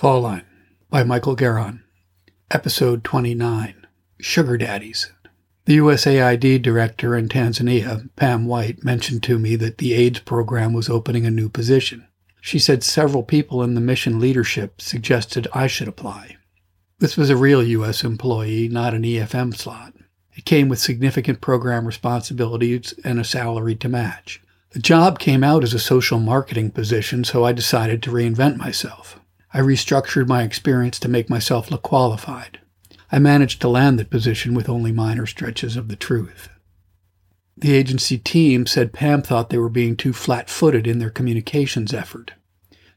Fall Line by Michael Garon. Episode 29 Sugar Daddies. The USAID director in Tanzania, Pam White, mentioned to me that the AIDS program was opening a new position. She said several people in the mission leadership suggested I should apply. This was a real U.S. employee, not an EFM slot. It came with significant program responsibilities and a salary to match. The job came out as a social marketing position, so I decided to reinvent myself. I restructured my experience to make myself look qualified. I managed to land that position with only minor stretches of the truth. The agency team said Pam thought they were being too flat footed in their communications effort.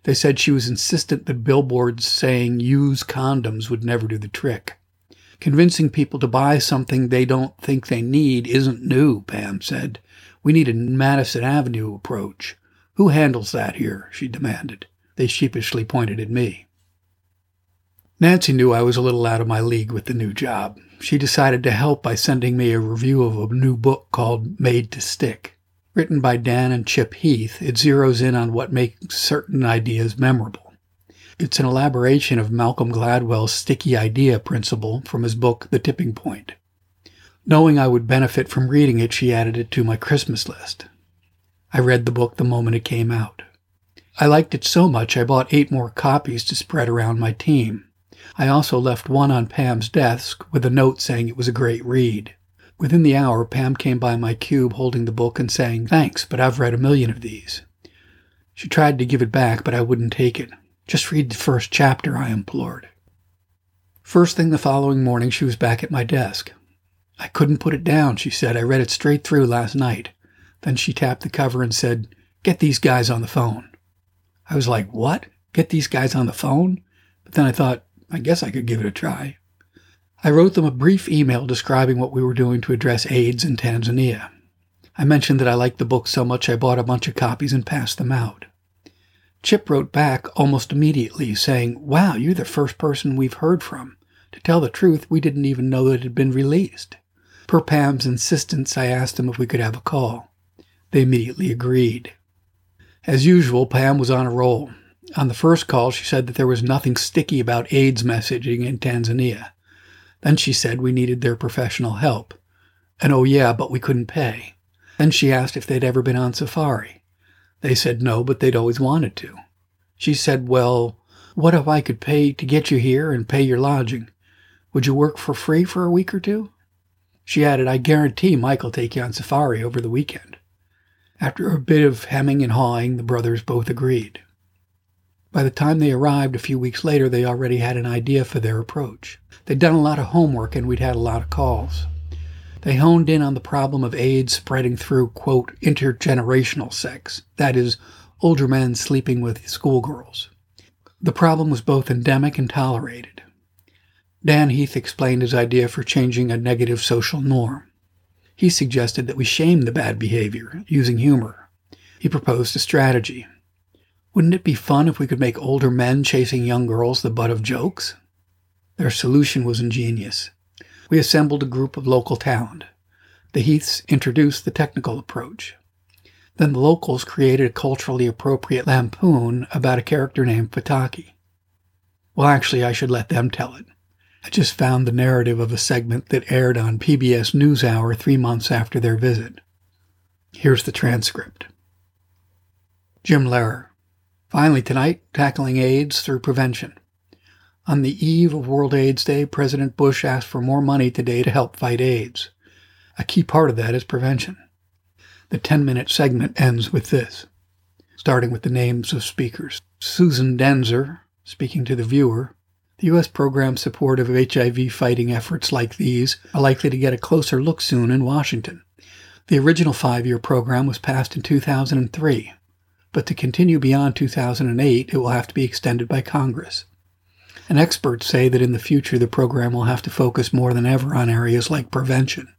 They said she was insistent that billboards saying use condoms would never do the trick. Convincing people to buy something they don't think they need isn't new, Pam said. We need a Madison Avenue approach. Who handles that here? she demanded. They sheepishly pointed at me. Nancy knew I was a little out of my league with the new job. She decided to help by sending me a review of a new book called Made to Stick. Written by Dan and Chip Heath, it zeroes in on what makes certain ideas memorable. It's an elaboration of Malcolm Gladwell's sticky idea principle from his book The Tipping Point. Knowing I would benefit from reading it, she added it to my Christmas list. I read the book the moment it came out. I liked it so much I bought eight more copies to spread around my team. I also left one on Pam's desk with a note saying it was a great read. Within the hour, Pam came by my cube holding the book and saying, Thanks, but I've read a million of these. She tried to give it back, but I wouldn't take it. Just read the first chapter, I implored. First thing the following morning, she was back at my desk. I couldn't put it down, she said. I read it straight through last night. Then she tapped the cover and said, Get these guys on the phone. I was like, what? Get these guys on the phone? But then I thought, I guess I could give it a try. I wrote them a brief email describing what we were doing to address AIDS in Tanzania. I mentioned that I liked the book so much I bought a bunch of copies and passed them out. Chip wrote back almost immediately saying, Wow, you're the first person we've heard from. To tell the truth, we didn't even know that it had been released. Per Pam's insistence, I asked them if we could have a call. They immediately agreed. As usual, Pam was on a roll. On the first call, she said that there was nothing sticky about AIDS messaging in Tanzania. Then she said we needed their professional help. And oh, yeah, but we couldn't pay. Then she asked if they'd ever been on safari. They said no, but they'd always wanted to. She said, Well, what if I could pay to get you here and pay your lodging? Would you work for free for a week or two? She added, I guarantee Mike'll take you on safari over the weekend. After a bit of hemming and hawing, the brothers both agreed. By the time they arrived a few weeks later, they already had an idea for their approach. They'd done a lot of homework and we'd had a lot of calls. They honed in on the problem of AIDS spreading through, quote, intergenerational sex, that is, older men sleeping with schoolgirls. The problem was both endemic and tolerated. Dan Heath explained his idea for changing a negative social norm. He suggested that we shame the bad behavior using humor. He proposed a strategy. Wouldn't it be fun if we could make older men chasing young girls the butt of jokes? Their solution was ingenious. We assembled a group of local talent. The Heaths introduced the technical approach. Then the locals created a culturally appropriate lampoon about a character named Fataki. Well, actually, I should let them tell it. I just found the narrative of a segment that aired on PBS NewsHour three months after their visit. Here's the transcript. Jim Lehrer. Finally, tonight, tackling AIDS through prevention. On the eve of World AIDS Day, President Bush asked for more money today to help fight AIDS. A key part of that is prevention. The 10 minute segment ends with this, starting with the names of speakers Susan Dentzer, speaking to the viewer, the U.S. program's support of HIV fighting efforts like these are likely to get a closer look soon in Washington. The original five year program was passed in 2003, but to continue beyond 2008, it will have to be extended by Congress. And experts say that in the future, the program will have to focus more than ever on areas like prevention.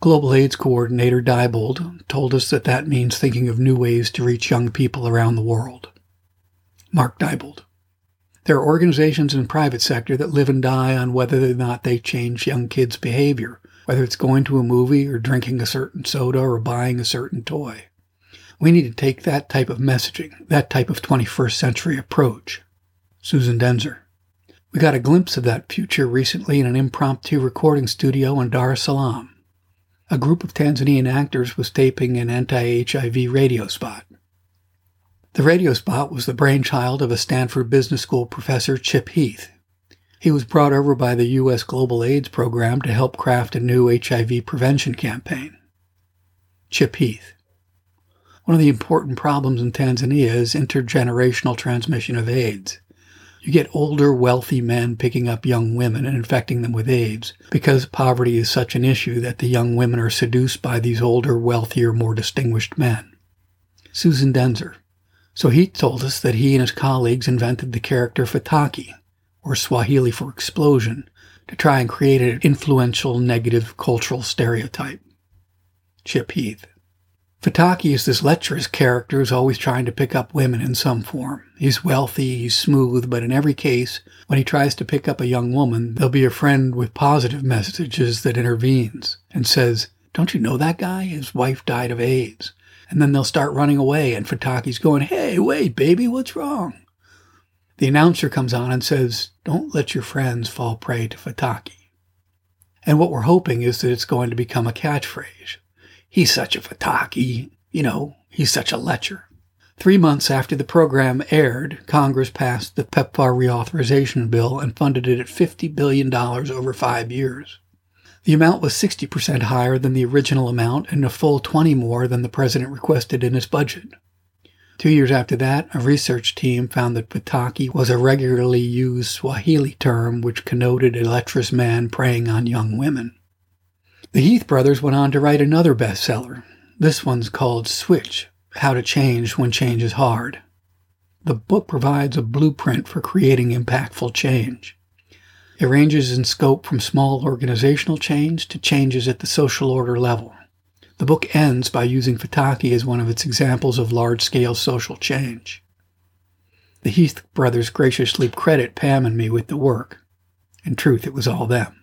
Global AIDS Coordinator Dybul told us that that means thinking of new ways to reach young people around the world. Mark Dybul. There are organizations in private sector that live and die on whether or not they change young kids' behavior, whether it's going to a movie or drinking a certain soda or buying a certain toy. We need to take that type of messaging, that type of 21st century approach. Susan Dentzer. We got a glimpse of that future recently in an impromptu recording studio in Dar es Salaam. A group of Tanzanian actors was taping an anti HIV radio spot. The radio spot was the brainchild of a Stanford Business School professor, Chip Heath. He was brought over by the U.S. Global AIDS Program to help craft a new HIV prevention campaign. Chip Heath. One of the important problems in Tanzania is intergenerational transmission of AIDS. You get older, wealthy men picking up young women and infecting them with AIDS because poverty is such an issue that the young women are seduced by these older, wealthier, more distinguished men. Susan Dentzer. So he told us that he and his colleagues invented the character Fataki, or Swahili for explosion, to try and create an influential negative cultural stereotype. Chip Heath. Fataki is this lecherous character who's always trying to pick up women in some form. He's wealthy, he's smooth, but in every case, when he tries to pick up a young woman, there'll be a friend with positive messages that intervenes and says, Don't you know that guy? His wife died of AIDS. And then they'll start running away, and Fataki's going, Hey, wait, baby, what's wrong? The announcer comes on and says, Don't let your friends fall prey to Fataki. And what we're hoping is that it's going to become a catchphrase he's such a fataki, you know, he's such a lecher. Three months after the program aired, Congress passed the PEPFAR reauthorization bill and funded it at $50 billion over five years. The amount was 60% higher than the original amount and a full 20 more than the president requested in his budget. Two years after that, a research team found that Fataki was a regularly used Swahili term which connoted a lecherous man preying on young women. The Heath brothers went on to write another bestseller. This one's called Switch How to Change When Change is Hard. The book provides a blueprint for creating impactful change. It ranges in scope from small organizational change to changes at the social order level. The book ends by using Fataki as one of its examples of large scale social change. The Heath brothers graciously credit Pam and me with the work. In truth, it was all them.